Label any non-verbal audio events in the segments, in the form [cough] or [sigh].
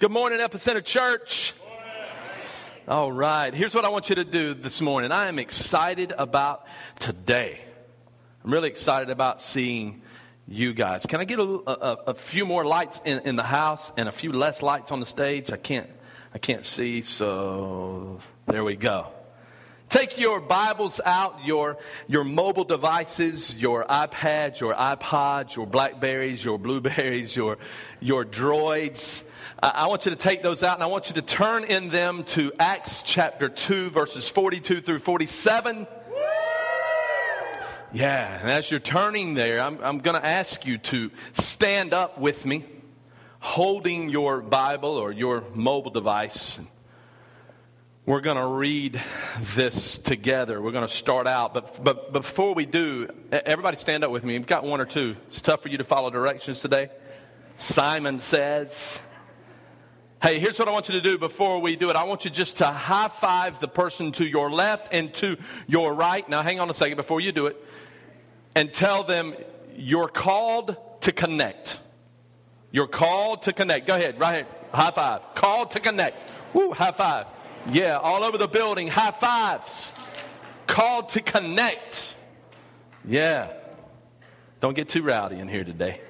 Good morning, Epicenter Church. All right, here's what I want you to do this morning. I am excited about today. I'm really excited about seeing you guys. Can I get a, a, a few more lights in, in, the house and a few less lights on the stage? I can't, I can't see, so there we go. Take your Bibles out, your, your mobile devices, your iPads, your iPods, your Blackberries, your Blueberries, your, your droids I want you to take those out and I want you to turn in them to Acts chapter 2, verses 42 through 47. Yeah, and as you're turning there, I'm, I'm going to ask you to stand up with me, holding your Bible or your mobile device. We're going to read this together. We're going to start out, but, but before we do, everybody stand up with me. We've got one or two. It's tough for you to follow directions today. Simon says, Hey, here's what I want you to do before we do it. I want you just to high five the person to your left and to your right. Now, hang on a second before you do it. And tell them you're called to connect. You're called to connect. Go ahead, right here. High five. Called to connect. Woo, high five. Yeah, all over the building. High fives. Called to connect. Yeah. Don't get too rowdy in here today.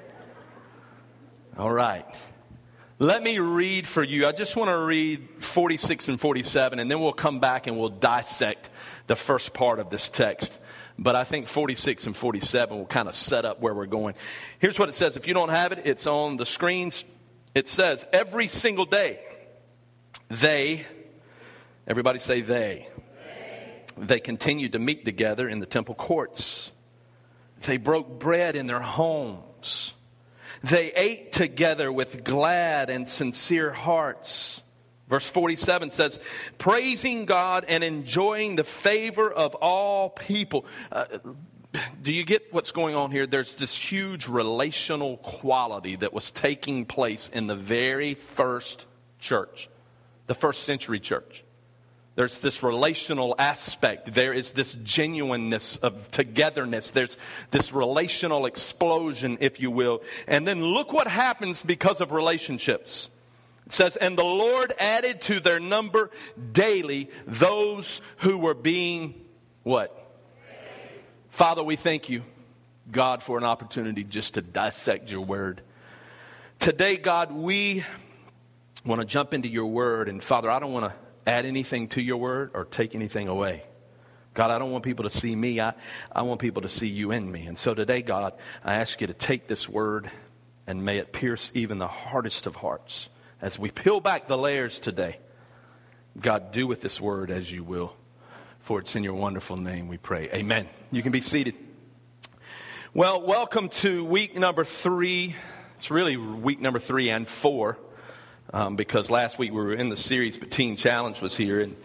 All right. Let me read for you. I just want to read 46 and 47, and then we'll come back and we'll dissect the first part of this text. But I think 46 and 47 will kind of set up where we're going. Here's what it says. If you don't have it, it's on the screens. It says, Every single day, they, everybody say they, they, they continued to meet together in the temple courts. They broke bread in their homes they ate together with glad and sincere hearts. Verse 47 says, praising God and enjoying the favor of all people. Uh, do you get what's going on here? There's this huge relational quality that was taking place in the very first church, the first century church. There's this relational aspect. There is this genuineness of togetherness. There's this relational explosion, if you will. And then look what happens because of relationships. It says, And the Lord added to their number daily those who were being what? Father, we thank you, God, for an opportunity just to dissect your word. Today, God, we want to jump into your word. And Father, I don't want to add anything to your word or take anything away. God, I don't want people to see me. I, I want people to see you in me. And so today, God, I ask you to take this word and may it pierce even the hardest of hearts. As we peel back the layers today, God, do with this word as you will. For it's in your wonderful name we pray. Amen. You can be seated. Well, welcome to week number three. It's really week number three and four um, because last week we were in the series, but Teen Challenge was here. And,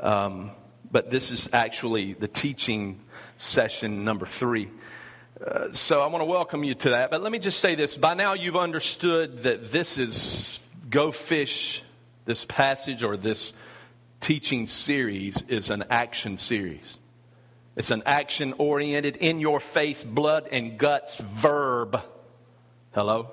um, but this is actually the teaching session number three. Uh, so I want to welcome you to that. But let me just say this. By now you've understood that this is Go Fish, this passage or this teaching series is an action series. It's an action oriented, in your face, blood and guts verb. Hello?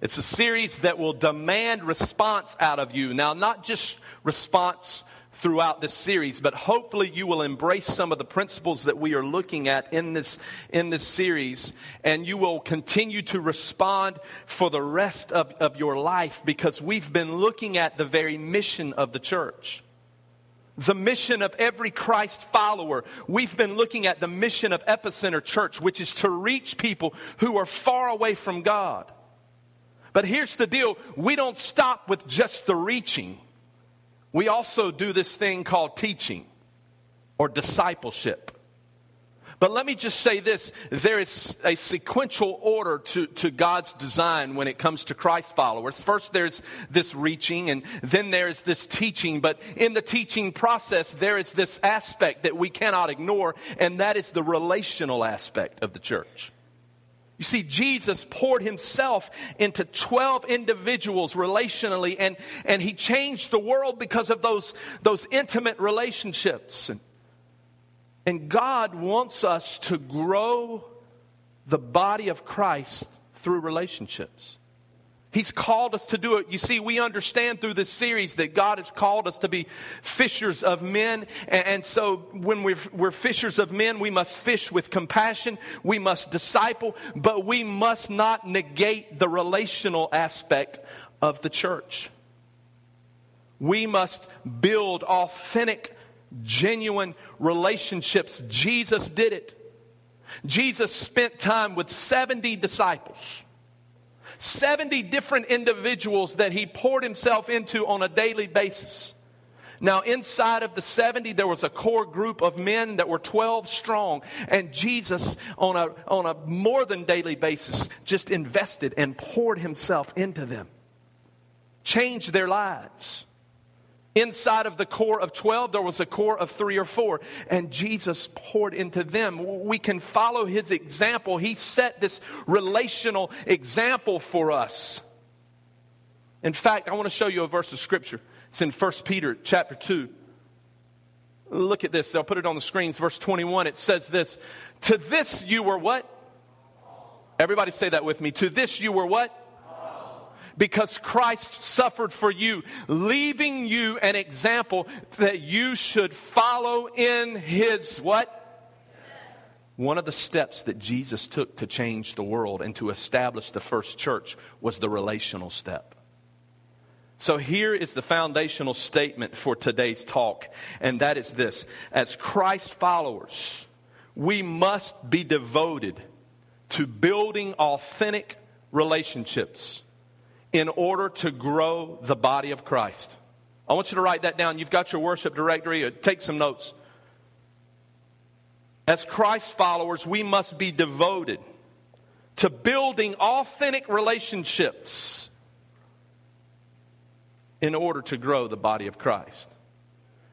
It's a series that will demand response out of you. Now, not just response throughout this series, but hopefully you will embrace some of the principles that we are looking at in this, in this series, and you will continue to respond for the rest of, of your life because we've been looking at the very mission of the church. The mission of every Christ follower. We've been looking at the mission of Epicenter Church, which is to reach people who are far away from God. But here's the deal we don't stop with just the reaching, we also do this thing called teaching or discipleship. But let me just say this there is a sequential order to, to God's design when it comes to Christ followers. First, there's this reaching, and then there's this teaching. But in the teaching process, there is this aspect that we cannot ignore, and that is the relational aspect of the church. You see, Jesus poured himself into 12 individuals relationally, and, and he changed the world because of those, those intimate relationships. And, and God wants us to grow the body of Christ through relationships. He's called us to do it. You see, we understand through this series that God has called us to be fishers of men. And, so when we're, fishers of men, we must fish with compassion. We must disciple, but we must not negate the relational aspect of the church. We must build authentic, genuine relationships. Jesus did it. Jesus spent time with 70 disciples. 70 different individuals that he poured himself into on a daily basis. Now, inside of the 70, there was a core group of men that were 12 strong, and Jesus, on a, on a more than daily basis, just invested and poured himself into them, changed their lives. Inside of the core of 12, there was a core of three or four, and Jesus poured into them. We can follow his example. He set this relational example for us. In fact, I want to show you a verse of scripture. It's in 1 Peter chapter 2. Look at this. They'll put it on the screens. Verse 21, it says this To this you were what? Everybody say that with me. To this you were what? Because Christ suffered for you, leaving you an example that you should follow in his what? One of the steps that Jesus took to change the world and to establish the first church was the relational step. So here is the foundational statement for today's talk, and that is this. As Christ followers, we must be devoted to building authentic relationships in order to grow the body of Christ. I want you to write that down. You've got your worship directory, uh, take some notes. As Christ followers, we must be devoted to building authentic relationships in order to grow the body of Christ.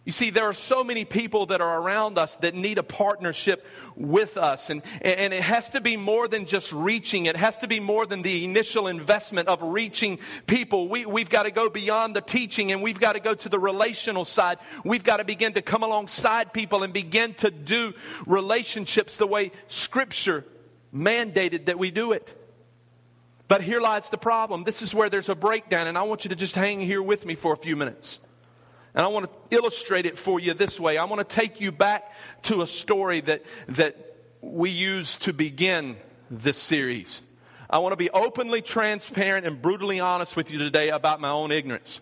You see, there are so many people that are around us that need a partnership with us. And, and it has to be more than just reaching. It has to be more than the initial investment of reaching people. We, we've got to go beyond the teaching and we've got to go to the relational side. We've got to begin to come alongside people and begin to do relationships the way Scripture mandated that we do it. But here lies the problem. This is where there's a breakdown, and I want you to just hang here with me for a few minutes. And I want to illustrate it for you this way. I want to take you back to a story that, that we use to begin this series. I want to be openly transparent and brutally honest with you today about my own ignorance.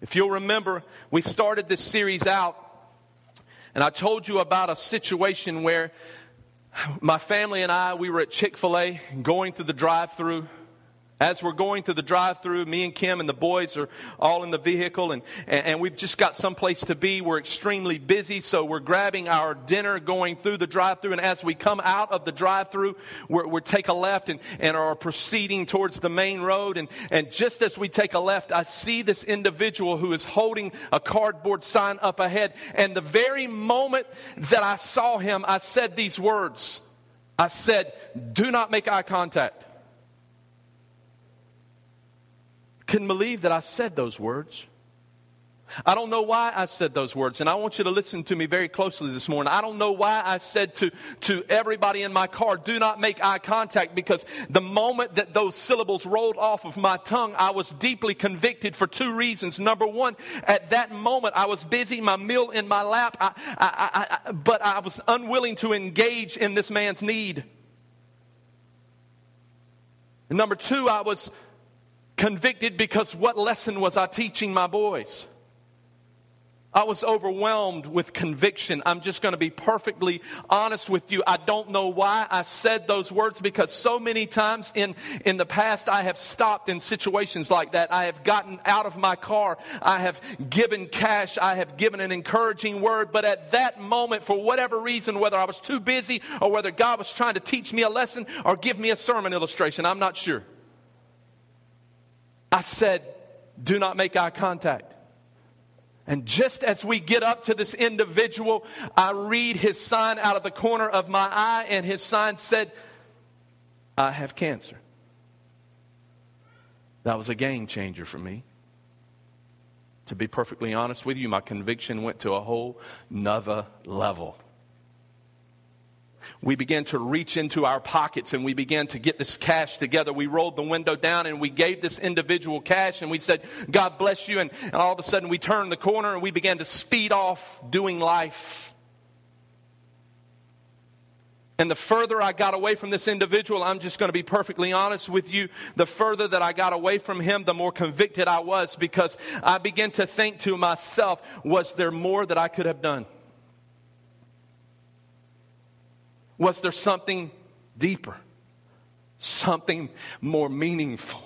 If you'll remember, we started this series out, and I told you about a situation where my family and I, we were at Chick fil A going through the drive through as we're going through the drive through, me and Kim and the boys are all in the vehicle, and, and, and, we've just got someplace to be. We're extremely busy, so we're grabbing our dinner going through the drive through. And as we come out of the drive through, we take a left and, and are proceeding towards the main road. And, and just as we take a left, I see this individual who is holding a cardboard sign up ahead. And the very moment that I saw him, I said these words I said, Do not make eye contact. Couldn't believe that I said those words. I don't know why I said those words, and I want you to listen to me very closely this morning. I don't know why I said to, to everybody in my car, do not make eye contact, because the moment that those syllables rolled off of my tongue, I was deeply convicted for two reasons. Number one, at that moment, I was busy, my meal in my lap, I, I, I, but I was unwilling to engage in this man's need. And number two, I was Convicted because what lesson was I teaching my boys? I was overwhelmed with conviction. I'm just going to be perfectly honest with you. I don't know why I said those words because so many times in, in the past I have stopped in situations like that. I have gotten out of my car. I have given cash. I have given an encouraging word. But at that moment, for whatever reason, whether I was too busy or whether God was trying to teach me a lesson or give me a sermon illustration, I'm not sure. I said, do not make eye contact. And just as we get up to this individual, I read his sign out of the corner of my eye, and his sign said, I have cancer. That was a game changer for me. To be perfectly honest with you, my conviction went to a whole nother level. We began to reach into our pockets and we began to get this cash together. We rolled the window down and we gave this individual cash and we said, God bless you. And, and all of a sudden we turned the corner and we began to speed off doing life. And the further I got away from this individual, I'm just going to be perfectly honest with you, the further that I got away from him, the more convicted I was because I began to think to myself, was there more that I could have done? Was there something deeper? Something more meaningful?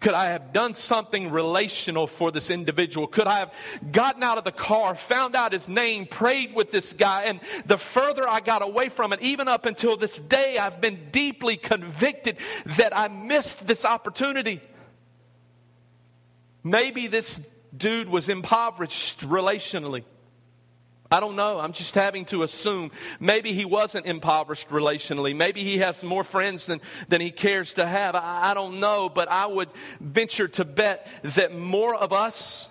Could I have done something relational for this individual? Could I have gotten out of the car, found out his name, prayed with this guy? And the further I got away from it, even up until this day, I've been deeply convicted that I missed this opportunity. Maybe this dude was impoverished relationally. I don't know. I'm just having to assume. Maybe he wasn't impoverished relationally. Maybe he has more friends than, than he cares to have. I, I don't know, but I would venture to bet that more of us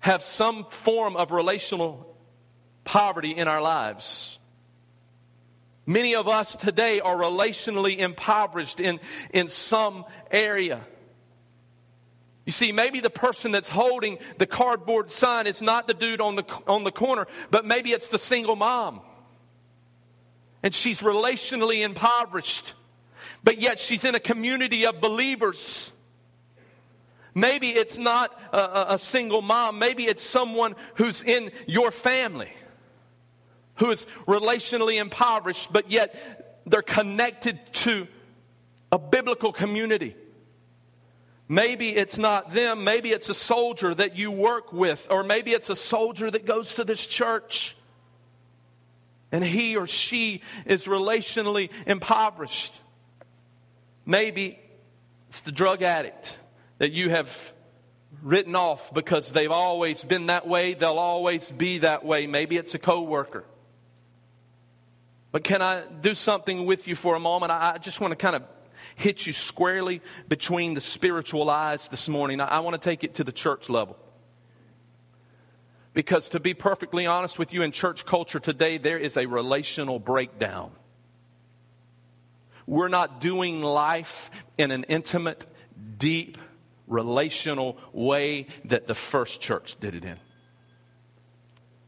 have some form of relational poverty in our lives. Many of us today are relationally impoverished in, in some area. You see, maybe the person that's holding the cardboard sign is not the dude on the, on the corner, but maybe it's the single mom. And she's relationally impoverished, but yet she's in a community of believers. Maybe it's not a, a single mom, maybe it's someone who's in your family who is relationally impoverished, but yet they're connected to a biblical community. Maybe it's not them. Maybe it's a soldier that you work with, or maybe it's a soldier that goes to this church and he or she is relationally impoverished. Maybe it's the drug addict that you have written off because they've always been that way, they'll always be that way. Maybe it's a coworker. But can I do something with you for a moment? I just want to kind of hit you squarely between the spiritual eyes this morning. I, I want to take it to the church level. Because to be perfectly honest with you, in church culture today, there is a relational breakdown. We're not doing life in an intimate, deep, relational way that the first church did it in.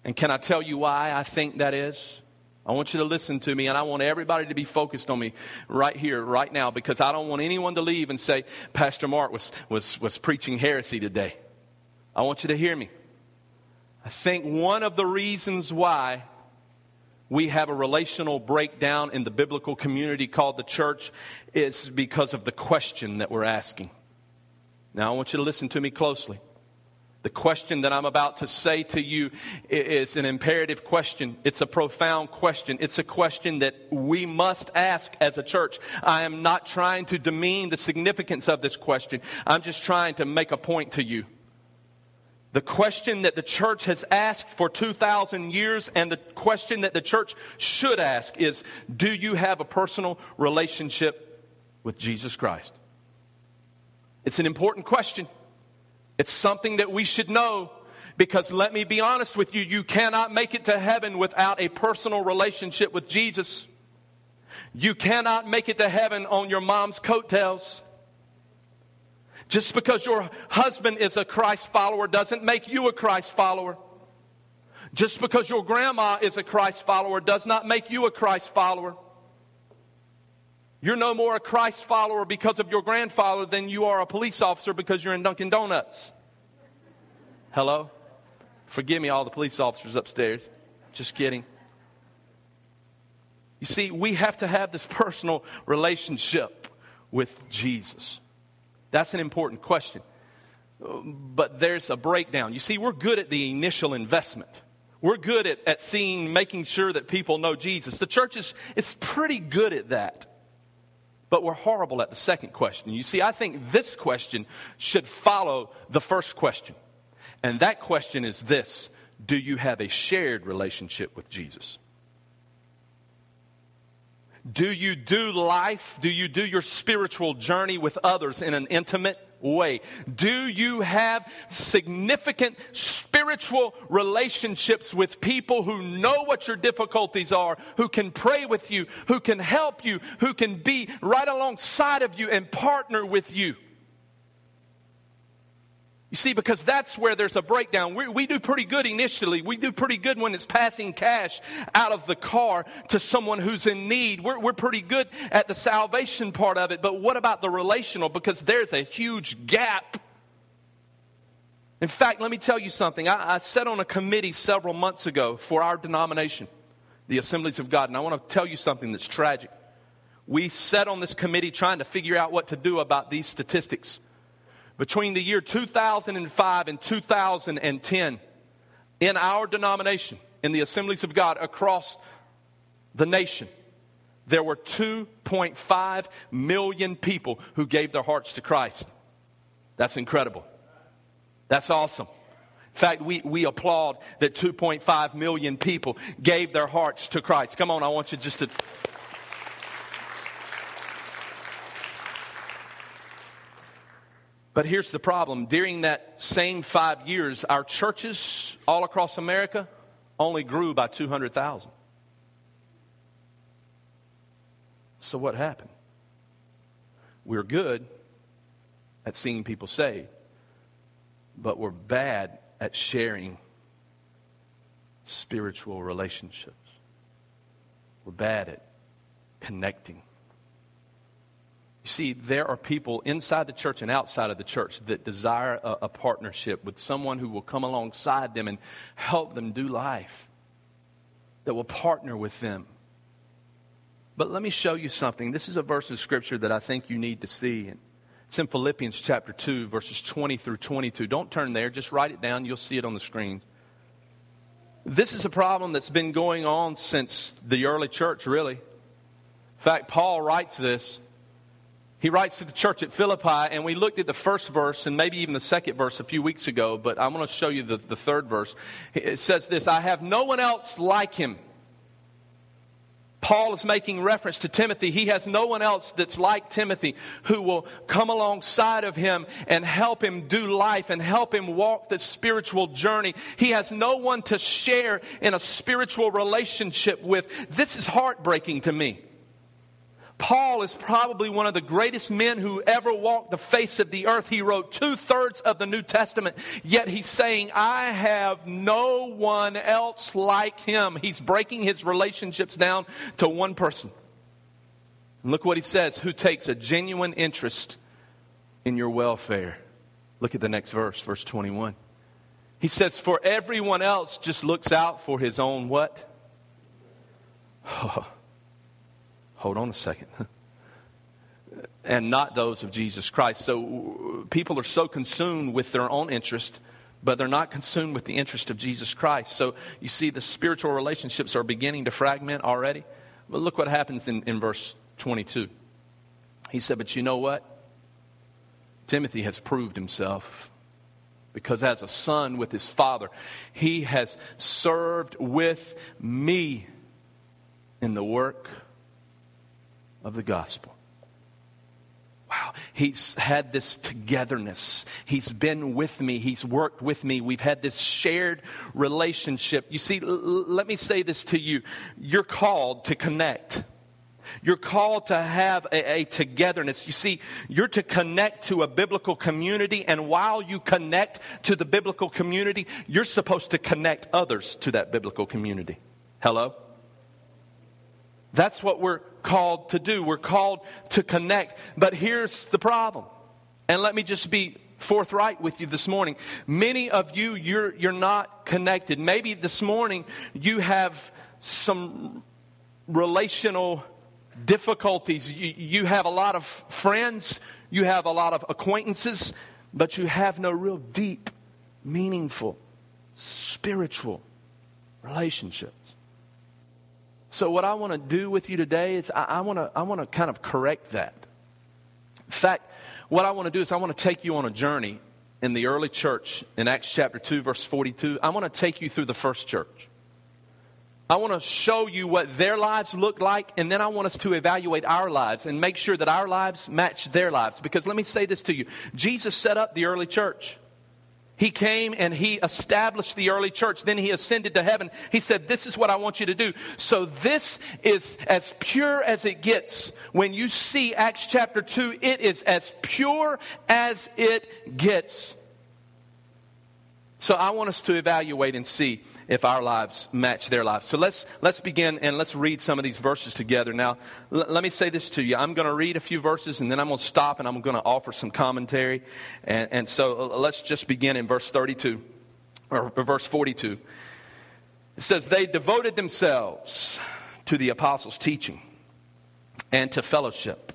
And can I tell you why I think that is? I want you to listen to me, and I want everybody to be focused on me right here, right now, because I don't want anyone to leave and say, Pastor Mark was, was, was preaching heresy today. I want you to hear me. I think one of the reasons why we have a relational breakdown in the biblical community called the church is because of the question that we're asking. Now, I want you to listen to me closely. The question that I'm about to say to you is an imperative question. It's a profound question. It's a question that we must ask as a church. I am not trying to demean the significance of this question. I'm just trying to make a point to you. The question that the church has asked for 2,000 years and the question that the church should ask is Do you have a personal relationship with Jesus Christ? It's an important question. It's something that we should know because let me be honest with you, you cannot make it to heaven without a personal relationship with Jesus. You cannot make it to heaven on your mom's coattails. Just because your husband is a Christ follower doesn't make you a Christ follower. Just because your grandma is a Christ follower does not make you a Christ follower. You're no more a Christ follower because of your grandfather than you are a police officer because you're in Dunkin' Donuts. Hello? Forgive me, all the police officers upstairs. Just kidding. You see, we have to have this personal relationship with Jesus. That's an important question. But there's a breakdown. You see, we're good at the initial investment. We're good at, at seeing, making sure that people know Jesus. The church is, is pretty good at that. But we're horrible at the second question. You see, I think this question should follow the first question. And that question is this Do you have a shared relationship with Jesus? Do you do life? Do you do your spiritual journey with others in an intimate, way? Do you have significant spiritual relationships with people who know what your difficulties are, who can pray with you, who can help you, who can be right alongside of you and partner with you? You see, because that's where there's a breakdown. We, we, do pretty good initially. We do pretty good when it's passing cash out of the car to someone who's in need. We're, we're pretty good at the salvation part of it. But what about the relational? Because there's a huge gap. In fact, let me tell you something. I, I sat on a committee several months ago for our denomination, the Assemblies of God. And I want to tell you something that's tragic. We sat on this committee trying to figure out what to do about these statistics. Between the year 2005 and 2010, in our denomination, in the Assemblies of God across the nation, there were 2.5 million people who gave their hearts to Christ. That's incredible. That's awesome. In fact, we, we applaud that 2.5 million people gave their hearts to Christ. Come on, I want you just to But here's the problem. During that same five years, our churches all across America only grew by 200,000. So what happened? We're good at seeing people saved, but we're bad at sharing spiritual relationships. We're bad at connecting. You see, there are people inside the church and outside of the church that desire a, a, partnership with someone who will come alongside them and help them do life, that will partner with them. But let me show you something. This is a verse of scripture that I think you need to see. It's in Philippians chapter 2, verses 20 through 22. Don't turn there, just write it down. You'll see it on the screen. This is a problem that's been going on since the early church, really. In fact, Paul writes this he writes to the church at Philippi, and we looked at the first verse and maybe even the second verse a few weeks ago, but I'm going to show you the, the third verse. It says this I have no one else like him. Paul is making reference to Timothy. He has no one else that's like Timothy who will come alongside of him and help him do life and help him walk the spiritual journey. He has no one to share in a spiritual relationship with. This is heartbreaking to me. Paul is probably one of the greatest men who ever walked the face of the earth. He wrote two thirds of the New Testament, yet he's saying, I have no one else like him. He's breaking his relationships down to one person. And look what he says who takes a genuine interest in your welfare. Look at the next verse, verse 21. He says, For everyone else just looks out for his own what? [laughs] Hold on a second. [laughs] and not those of Jesus Christ. So people are so consumed with their own interest, but they're not consumed with the interest of Jesus Christ. So you see, the spiritual relationships are beginning to fragment already. But look what happens in, in verse 22. He said, But you know what? Timothy has proved himself because as a son with his father, he has served with me in the work of the gospel. Wow, he's had this togetherness. He's been with me. He's worked with me. We've had this shared relationship. You see, l- let me say this to you. You're called to connect. You're called to have a, a, togetherness. You see, you're to connect to a biblical community, and while you connect to the biblical community, you're supposed to connect others to that biblical community. Hello? That's what we're called to do. We're called to connect. But here's the problem. And let me just be forthright with you this morning. Many of you, you're, you're not connected. Maybe this morning you have some relational difficulties. You, you have a lot of friends, you have a lot of acquaintances, but you have no real deep, meaningful, spiritual relationships. So, what I want to do with you today is I, I want to I want to kind of correct that. In fact, what I want to do is I want to take you on a journey in the early church in Acts chapter 2, verse 42. I want to take you through the first church. I want to show you what their lives look like, and then I want us to evaluate our lives and make sure that our lives match their lives. Because let me say this to you Jesus set up the early church. He came and he established the early church. Then he ascended to heaven. He said, This is what I want you to do. So, this is as pure as it gets. When you see Acts chapter 2, it is as pure as it gets. So, I want us to evaluate and see if our lives match their lives. So let's, let's begin and let's read some of these verses together. Now, l- let me say this to you. I'm going to read a few verses and then I'm going to stop and I'm going to offer some commentary. And, and so let's just begin in verse 32 or verse 42. It says, They devoted themselves to the apostles' teaching and to fellowship,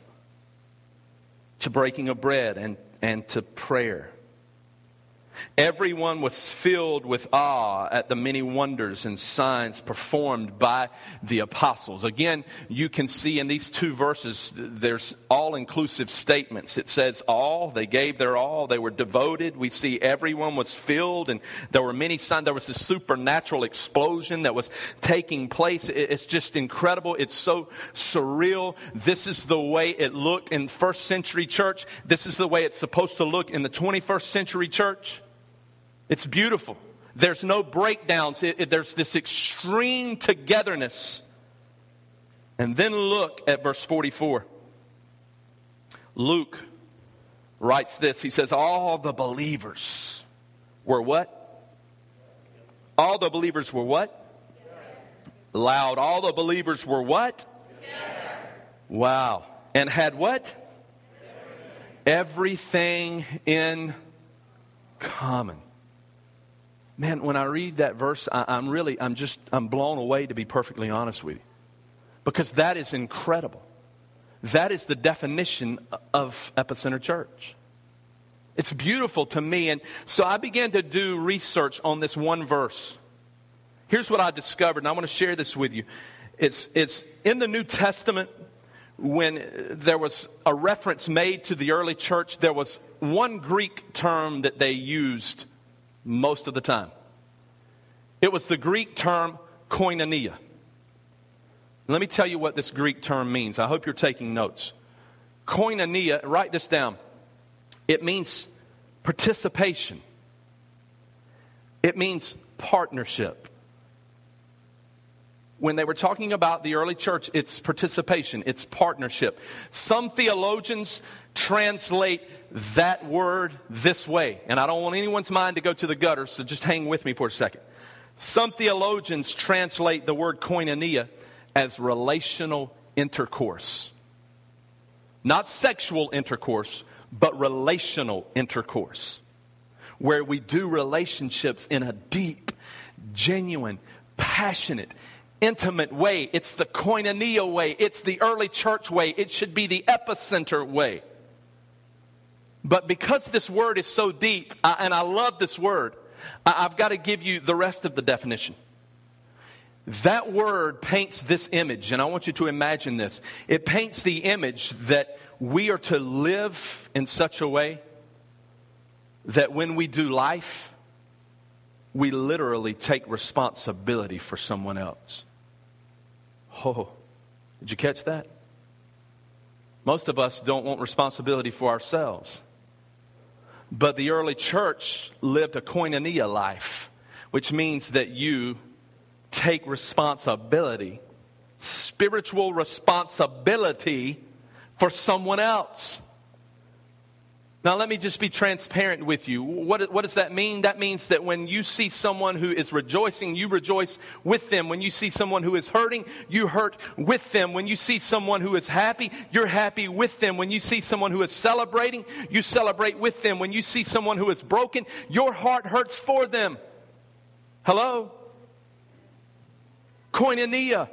to breaking of bread and, and to prayer. Everyone was filled with awe at the many wonders and signs performed by the apostles. Again, you can see in these two verses, there's all inclusive statements. It says all, they gave their all, they were devoted. We see everyone was filled, and there were many signs. There was this supernatural explosion that was taking place. It's just incredible. It's so surreal. This is the way it looked in first century church. This is the way it's supposed to look in the 21st century church. It's beautiful. There's no breakdowns. It, it, there's this extreme togetherness. And then look at verse 44. Luke writes this. He says, All the believers were what? All the believers were what? Loud. All the believers were what? Wow. And had what? Everything in common man, when I read that verse, I, am really, I'm just, I'm blown away to be perfectly honest with you. Because that is incredible. That is the definition of Epicenter Church. It's beautiful to me. And so I began to do research on this one verse. Here's what I discovered, and I want to share this with you. It's, it's in the New Testament when there was a reference made to the early church, there was one Greek term that they used most of the time. It was the Greek term koinonia. Let me tell you what this Greek term means. I hope you're taking notes. Koinonia, write this down. It means participation, it means partnership. When they were talking about the early church, it's participation, it's partnership. Some theologians translate that word this way. And I don't want anyone's mind to go to the gutter, so just hang with me for a second. Some theologians translate the word koinonia as relational intercourse. Not sexual intercourse, but relational intercourse. Where we do relationships in a deep, genuine, passionate, intimate way. It's the koinonia way. It's the early church way. It should be the epicenter way. But because this word is so deep, and I love this word, I've got to give you the rest of the definition. That word paints this image, and I want you to imagine this. It paints the image that we are to live in such a way that when we do life, we literally take responsibility for someone else. Oh, did you catch that? Most of us don't want responsibility for ourselves. But the early church lived a koinonia life, which means that you take responsibility, spiritual responsibility for someone else. Now, let me just be transparent with you. What, what, does that mean? That means that when you see someone who is rejoicing, you rejoice with them. When you see someone who is hurting, you hurt with them. When you see someone who is happy, you're happy with them. When you see someone who is celebrating, you celebrate with them. When you see someone who is broken, your heart hurts for them. Hello? Koinonia.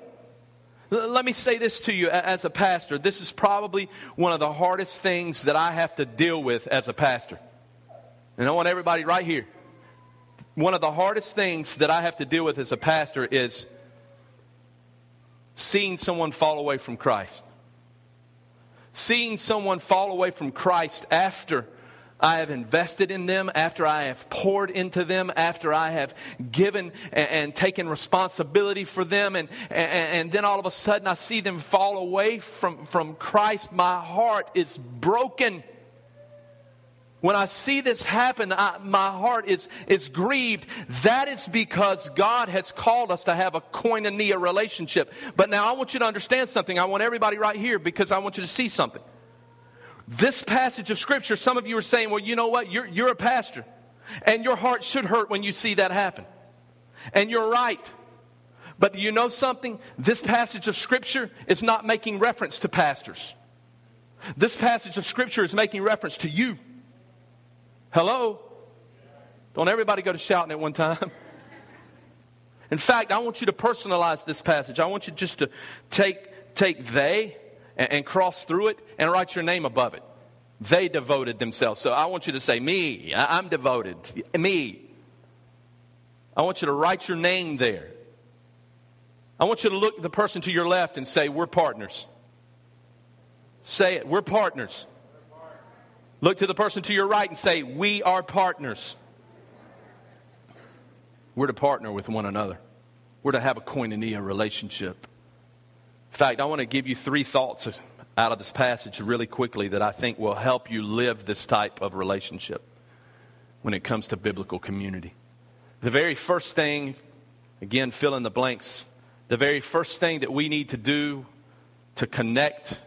Let me say this to you as a pastor. This is probably one of the hardest things that I have to deal with as a pastor. And I want everybody right here. One of the hardest things that I have to deal with as a pastor is seeing someone fall away from Christ. Seeing someone fall away from Christ after I have invested in them, after I have poured into them, after I have given and, and taken responsibility for them, and, and, and then all of a sudden I see them fall away from, from Christ, my heart is broken. When I see this happen, I, my heart is, is grieved. That is because God has called us to have a koinonia relationship. But now I want you to understand something. I want everybody right here because I want you to see something. This passage of Scripture, some of you are saying, well, you know what? You're, you're a pastor. And your heart should hurt when you see that happen. And you're right. But you know something? This passage of Scripture is not making reference to pastors. This passage of Scripture is making reference to you. Hello? Don't everybody go to shouting at one time. [laughs] In fact, I want you to personalize this passage. I want you just to take, take they and, and cross through it and write your name above it. They devoted themselves. So I want you to say, Me, I'm devoted. Me. I want you to write your name there. I want you to look at the person to your left and say, We're partners. Say it, we're partners. Look to the person to your right and say, We are partners. We're to partner with one another, we're to have a koinonia relationship. In fact, I want to give you three thoughts out of this passage really quickly that I think will help you live this type of relationship when it comes to biblical community. The very first thing, again, fill in the blanks, the very first thing that we need to do to connect,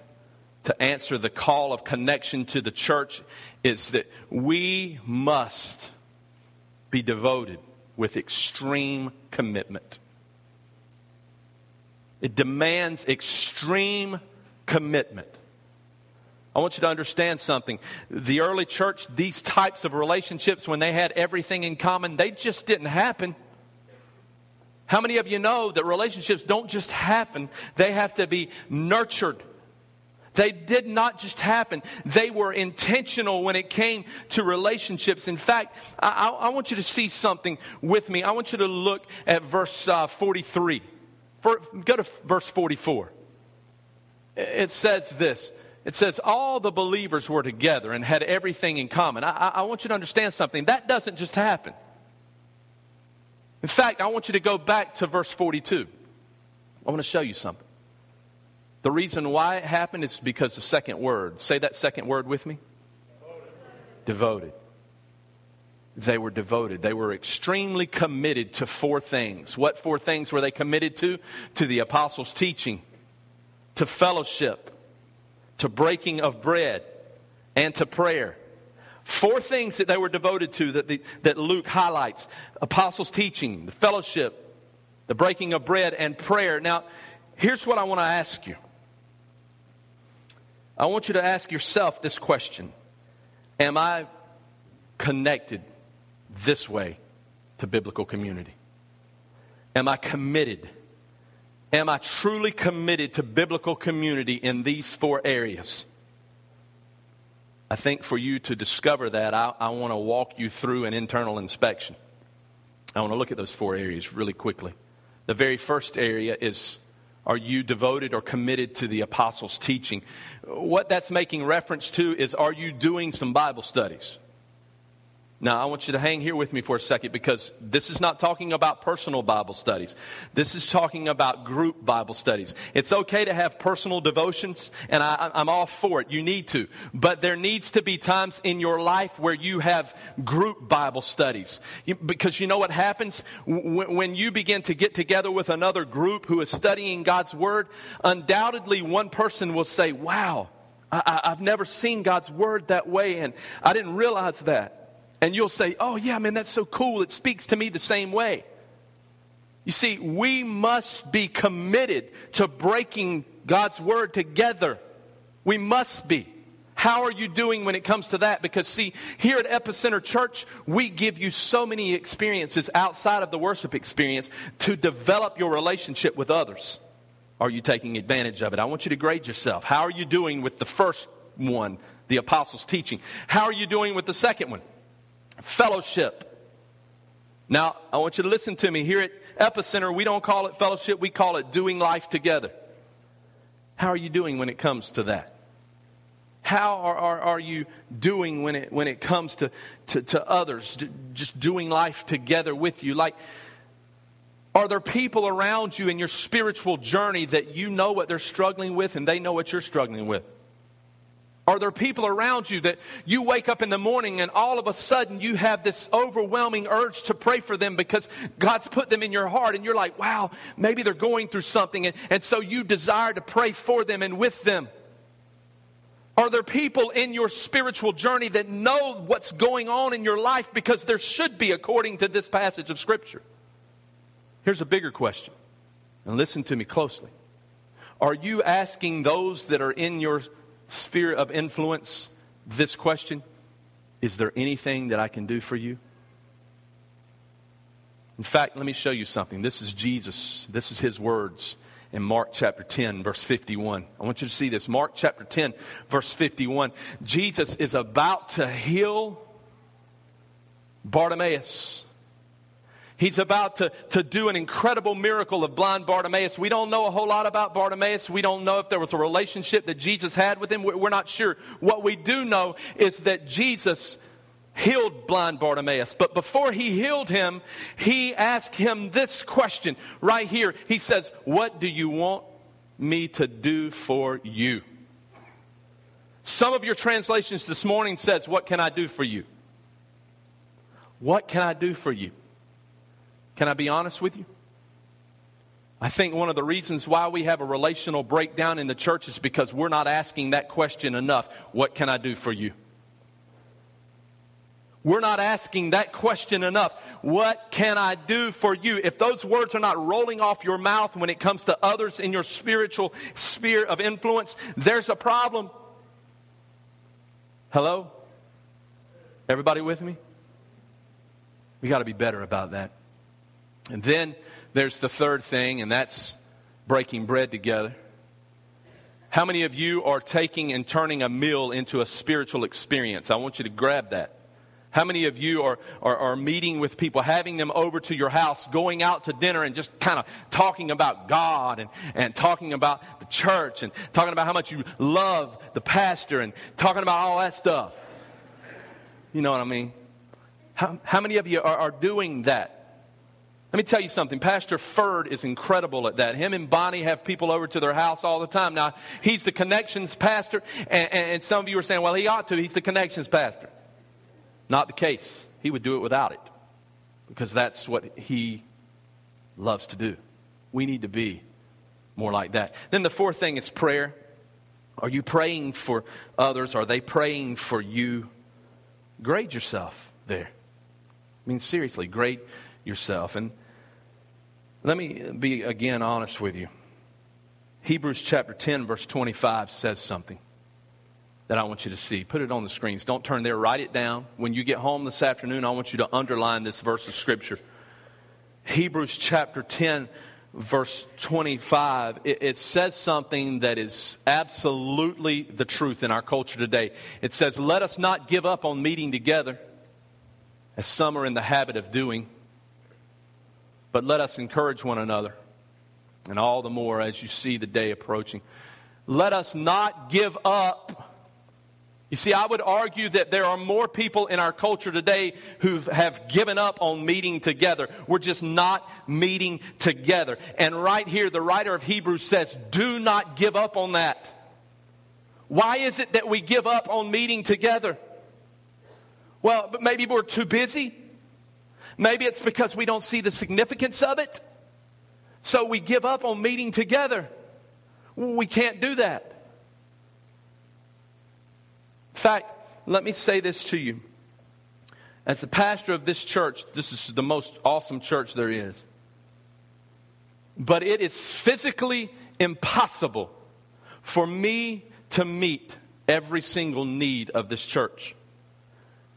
to answer the call of connection to the church is that we must be devoted with extreme commitment. It demands extreme commitment. I want you to understand something. The early church, these types of relationships, when they had everything in common, they just didn't happen. How many of you know that relationships don't just happen, they have to be nurtured? They did not just happen. They were intentional when it came to relationships. In fact, I, I want you to see something with me. I want you to look at verse uh, 43. Go to verse 44. It says this. It says, all the believers were together and had everything in common. I, I want you to understand something. That doesn't just happen. In fact, I want you to go back to verse 42. I want to show you something. The reason why it happened is because the second word. Say that second word with me. Devoted. devoted they were devoted. They were extremely committed to four things. What four things were they committed to? To the apostles' teaching, to fellowship, to breaking of bread, and to prayer. Four things that they were devoted to that, the, that Luke highlights apostles' teaching, the fellowship, the breaking of bread, and prayer. Now, here's what I want to ask you I want you to ask yourself this question Am I connected this way to biblical community? Am I committed? Am I truly committed to biblical community in these four areas? I think for you to discover that, I, I want to walk you through an internal inspection. I want to look at those four areas really quickly. The very first area is Are you devoted or committed to the apostles' teaching? What that's making reference to is Are you doing some Bible studies? Now, I want you to hang here with me for a second because this is not talking about personal Bible studies. This is talking about group Bible studies. It's okay to have personal devotions, and I, am all for it. You need to. But there needs to be times in your life where you have group Bible studies. Because you know what happens? When you begin to get together with another group who is studying God's Word, undoubtedly one person will say, Wow, I, I've never seen God's Word that way, and I didn't realize that. And you'll say, oh, yeah, man, that's so cool. It speaks to me the same way. You see, we must be committed to breaking God's word together. We must be. How are you doing when it comes to that? Because, see, here at Epicenter Church, we give you so many experiences outside of the worship experience to develop your relationship with others. Are you taking advantage of it? I want you to grade yourself. How are you doing with the first one, the apostles' teaching? How are you doing with the second one? Fellowship. Now, I want you to listen to me. Here at Epicenter, we don't call it fellowship, we call it doing life together. How are you doing when it comes to that? How are, are, are you doing when it, when it comes to, to, to others, just doing life together with you? Like, are there people around you in your spiritual journey that you know what they're struggling with and they know what you're struggling with? Are there people around you that you wake up in the morning and all of a sudden you have this overwhelming urge to pray for them because God's put them in your heart and you're like, wow, maybe they're going through something. And, and so you desire to pray for them and with them. Are there people in your spiritual journey that know what's going on in your life because there should be according to this passage of Scripture? Here's a bigger question, and listen to me closely. Are you asking those that are in your sphere of influence this question Is there anything that I can do for you? In fact, let me show you something. This is Jesus, this is his words in Mark chapter 10, verse 51. I want you to see this. Mark chapter 10, verse 51. Jesus is about to heal Bartimaeus. He's about to, to do an incredible miracle of blind Bartimaeus. We don't know a whole lot about Bartimaeus. We don't know if there was a relationship that Jesus had with him. We're not sure. What we do know is that Jesus healed blind Bartimaeus. But before he healed him, he asked him this question right here. He says, What do you want me to do for you? Some of your translations this morning says, What can I do for you? What can I do for you? Can I be honest with you? I think one of the reasons why we have a relational breakdown in the church is because we're not asking that question enough. What can I do for you? We're not asking that question enough. What can I do for you? If those words are not rolling off your mouth when it comes to others in your spiritual sphere of influence, there's a problem. Hello? Everybody with me? We got to be better about that. And then there's the third thing, and that's breaking bread together. How many of you are taking and turning a meal into a spiritual experience? I want you to grab that. How many of you are, are, are, meeting with people, having them over to your house, going out to dinner and just kind of talking about God and, and talking about the church and talking about how much you love the pastor and talking about all that stuff? You know what I mean? How, how many of you are, are doing that? Let me tell you something. Pastor Ferd is incredible at that. Him and Bonnie have people over to their house all the time. Now, he's the connections pastor, and, and, some of you are saying, well, he ought to. He's the connections pastor. Not the case. He would do it without it because that's what he loves to do. We need to be more like that. Then the fourth thing is prayer. Are you praying for others? Are they praying for you? Grade yourself there. I mean, seriously, grade yourself. And let me be again honest with you. Hebrews chapter 10, verse 25 says something that I want you to see. Put it on the screens. Don't turn there. Write it down. When you get home this afternoon, I want you to underline this verse of Scripture. Hebrews chapter 10, verse 25, it, it, says something that is absolutely the truth in our culture today. It says, Let us not give up on meeting together, as some are in the habit of doing but let us encourage one another, and all the more as you see the day approaching. Let us not give up. You see, I would argue that there are more people in our culture today who have given up on meeting together. We're just not meeting together. And right here, the writer of Hebrews says, do not give up on that. Why is it that we give up on meeting together? Well, maybe we're too busy. Maybe it's because we don't see the significance of it. So we give up on meeting together. We can't do that. In fact, let me say this to you. As the pastor of this church, this is the most awesome church there is. But it is physically impossible for me to meet every single need of this church.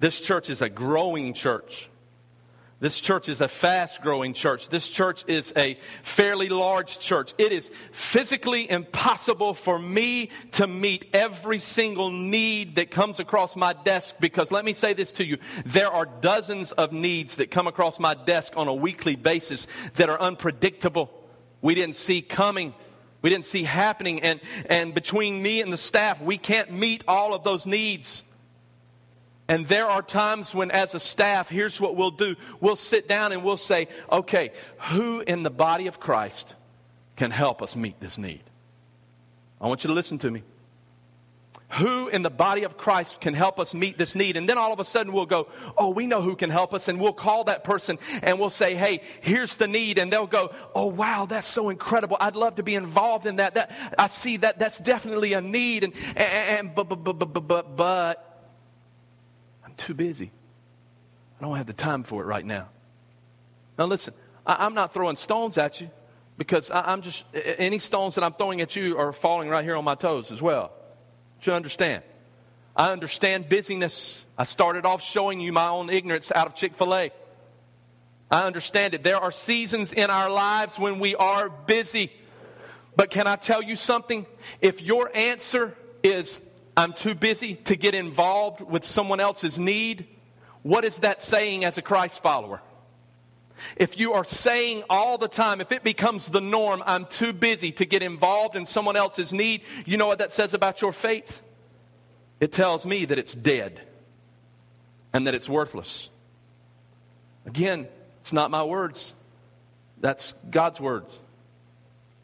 This church is a growing church. This church is a fast growing church. This church is a fairly large church. It is physically impossible for me to meet every single need that comes across my desk because let me say this to you. There are dozens of needs that come across my desk on a weekly basis that are unpredictable. We didn't see coming. we didn't see happening. And, and between me and the staff, we can't meet all of those needs. And there are times when, as a staff, here's what we'll do we'll sit down and we'll say, okay, who in the body of Christ can help us meet this need? I want you to listen to me. Who in the body of Christ can help us meet this need? And then all of a sudden we'll go, Oh, we know who can help us. And we'll call that person and we'll say, Hey, here's the need. And they'll go, Oh, wow, that's so incredible. I'd love to be involved in that. that I see that that's definitely a need. And, and, and but, but, but, but, but, but, Too busy. I don't have the time for it right now. Now, listen, I, am not throwing stones at you because I, I'm just, any stones that I'm throwing at you are falling right here on my toes as well you understand. I understand busyness. I started off showing you my own ignorance out of Chick fil A. I understand it. There are seasons in our lives when we are busy. But can I tell you something? If your answer is, I'm too busy to get involved with someone else's need, what is that saying as a Christ follower? If you are saying all the time, if it becomes the norm, I'm too busy to get involved in someone else's need, you know what that says about your faith? It tells me that it's dead and that it's worthless. Again, it's not my words, that's God's words.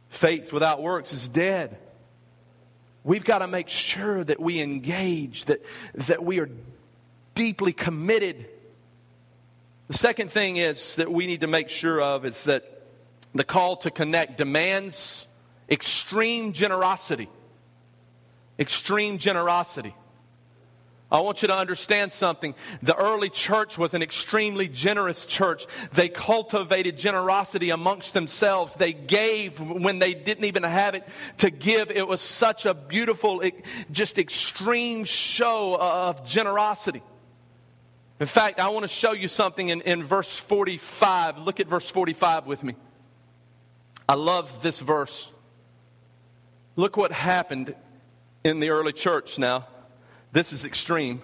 Faith without works is dead. We've got to make sure that we engage, that, that we are deeply committed the second thing is that we need to make sure of is that the call to connect demands extreme generosity. Extreme generosity. I want you to understand something. The early church was an extremely generous church. They cultivated generosity amongst themselves. They gave when they didn't even have it to give. It was such a beautiful, just extreme show of generosity. In fact, I want to show you something in, in verse 45. Look at verse 45 with me. I love this verse. Look what happened in the early church now. This is extreme.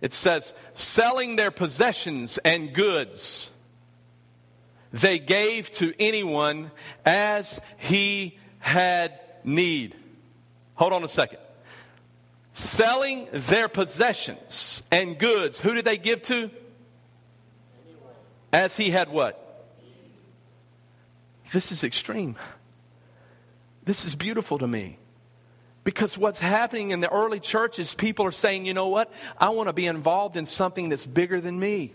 It says, selling their possessions and goods, they gave to anyone as he had need. Hold on a second selling their possessions and goods. Who did they give to? As he had what? This is extreme. This is beautiful to me. Because what's happening in the early church is people are saying, you know what? I want to be involved in something that's bigger than me.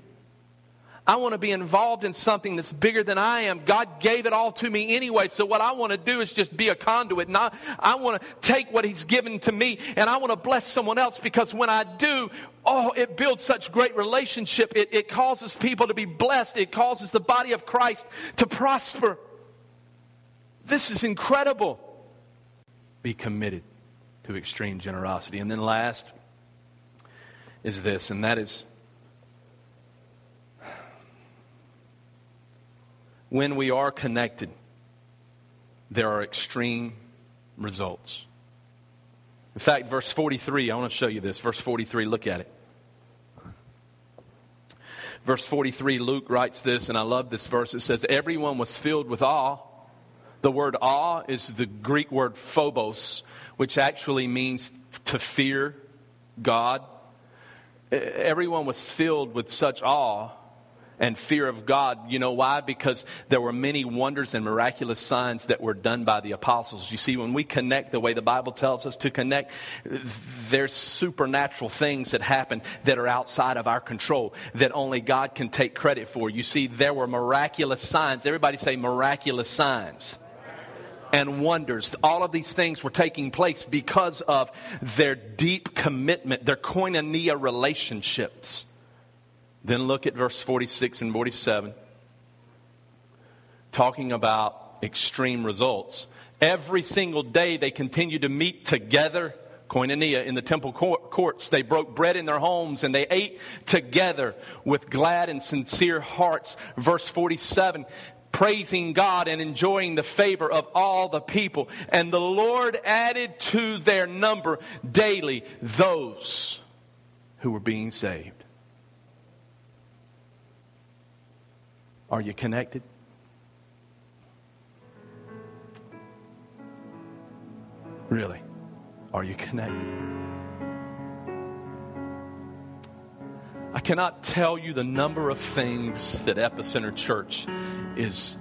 I want to be involved in something that's bigger than I am. God gave it all to me anyway. So what I want to do is just be a conduit. And I, I want to take what He's given to me and I want to bless someone else because when I do, oh, it builds such great relationship. It, it causes people to be blessed. It causes the body of Christ to prosper. This is incredible. Be committed to extreme generosity. And then last is this, and that is when we are connected, there are extreme results. In fact, verse 43, I want to show you this. Verse 43, look at it. Verse 43, Luke writes this, and I love this verse. It says, Everyone was filled with awe. The word awe is the Greek word phobos, which actually means to fear God. Everyone was filled with such awe and fear of God. You know why? Because there were many wonders and miraculous signs that were done by the apostles. You see, when we connect the way the Bible tells us to connect, there's supernatural things that happen that are outside of our control that only God can take credit for. You see, there were miraculous signs. Everybody say miraculous signs and wonders. All of these things were taking place because of their deep commitment, their koinonia relationships. Then look at verse 46 and 47, talking about extreme results. Every single day they continued to meet together, koinonia, in the temple courts. They broke bread in their homes and they ate together with glad and sincere hearts. Verse 47 praising God and enjoying the favor of all the people. And the Lord added to their number daily those who were being saved. Are you connected? Really? Are you connected? I cannot tell you the number of things that Epicenter Church is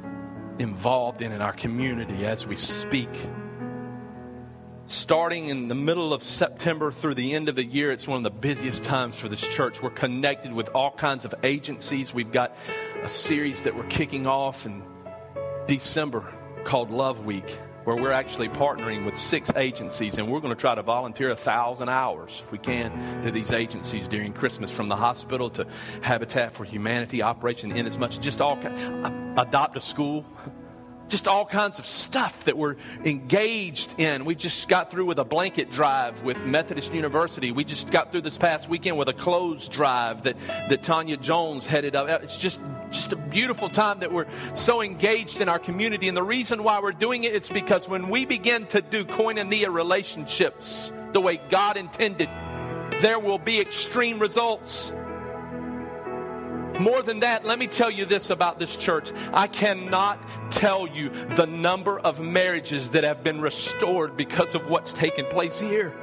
involved in in our community as we speak. Starting in the middle of September through the end of the year, it's one of the busiest times for this church. We're connected with all kinds of agencies. We've got a series that we're kicking off in December called Love Week where we're actually partnering with six agencies and we're going to try to volunteer a thousand hours if we can to these agencies during christmas from the hospital to habitat for humanity Operation Inasmuch just all adopt a school just all kinds of stuff that we're engaged in. We just got through with a blanket drive with Methodist University. We just got through this past weekend with a clothes drive that, that Tanya Jones headed up. It's just, just a beautiful time that we're so engaged in our community. And the reason why we're doing it is because when we begin to do koinonia relationships the way God intended, there will be extreme results. More than that, let me tell you this about this church. I cannot tell you the number of marriages that have been restored because of what's taken place here.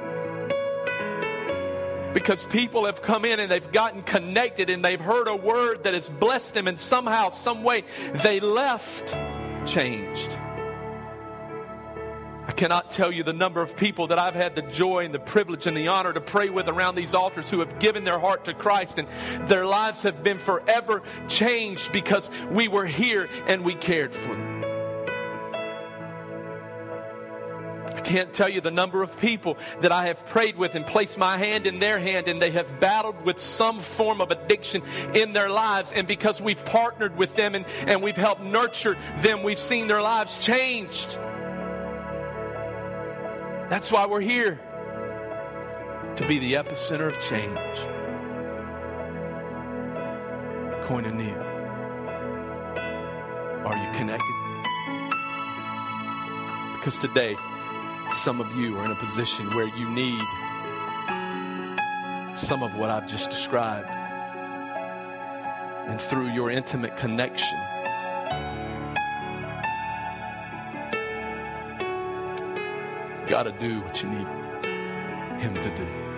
Because people have come in and they've gotten connected and they've heard a word that has blessed them, and somehow, some way, they left changed. Cannot tell you the number of people that I've had the joy and the privilege and the honor to pray with around these altars who have given their heart to Christ and their lives have been forever changed because we were here and we cared for them. I can't tell you the number of people that I have prayed with and placed my hand in their hand and they have battled with some form of addiction in their lives. And because we've partnered with them and, and we've helped nurture them, we've seen their lives changed. That's why we're here to be the epicenter of change. Koinonia. Are you connected? Because today, some of you are in a position where you need some of what I've just described. And through your intimate connection, got to do what you need Him to do.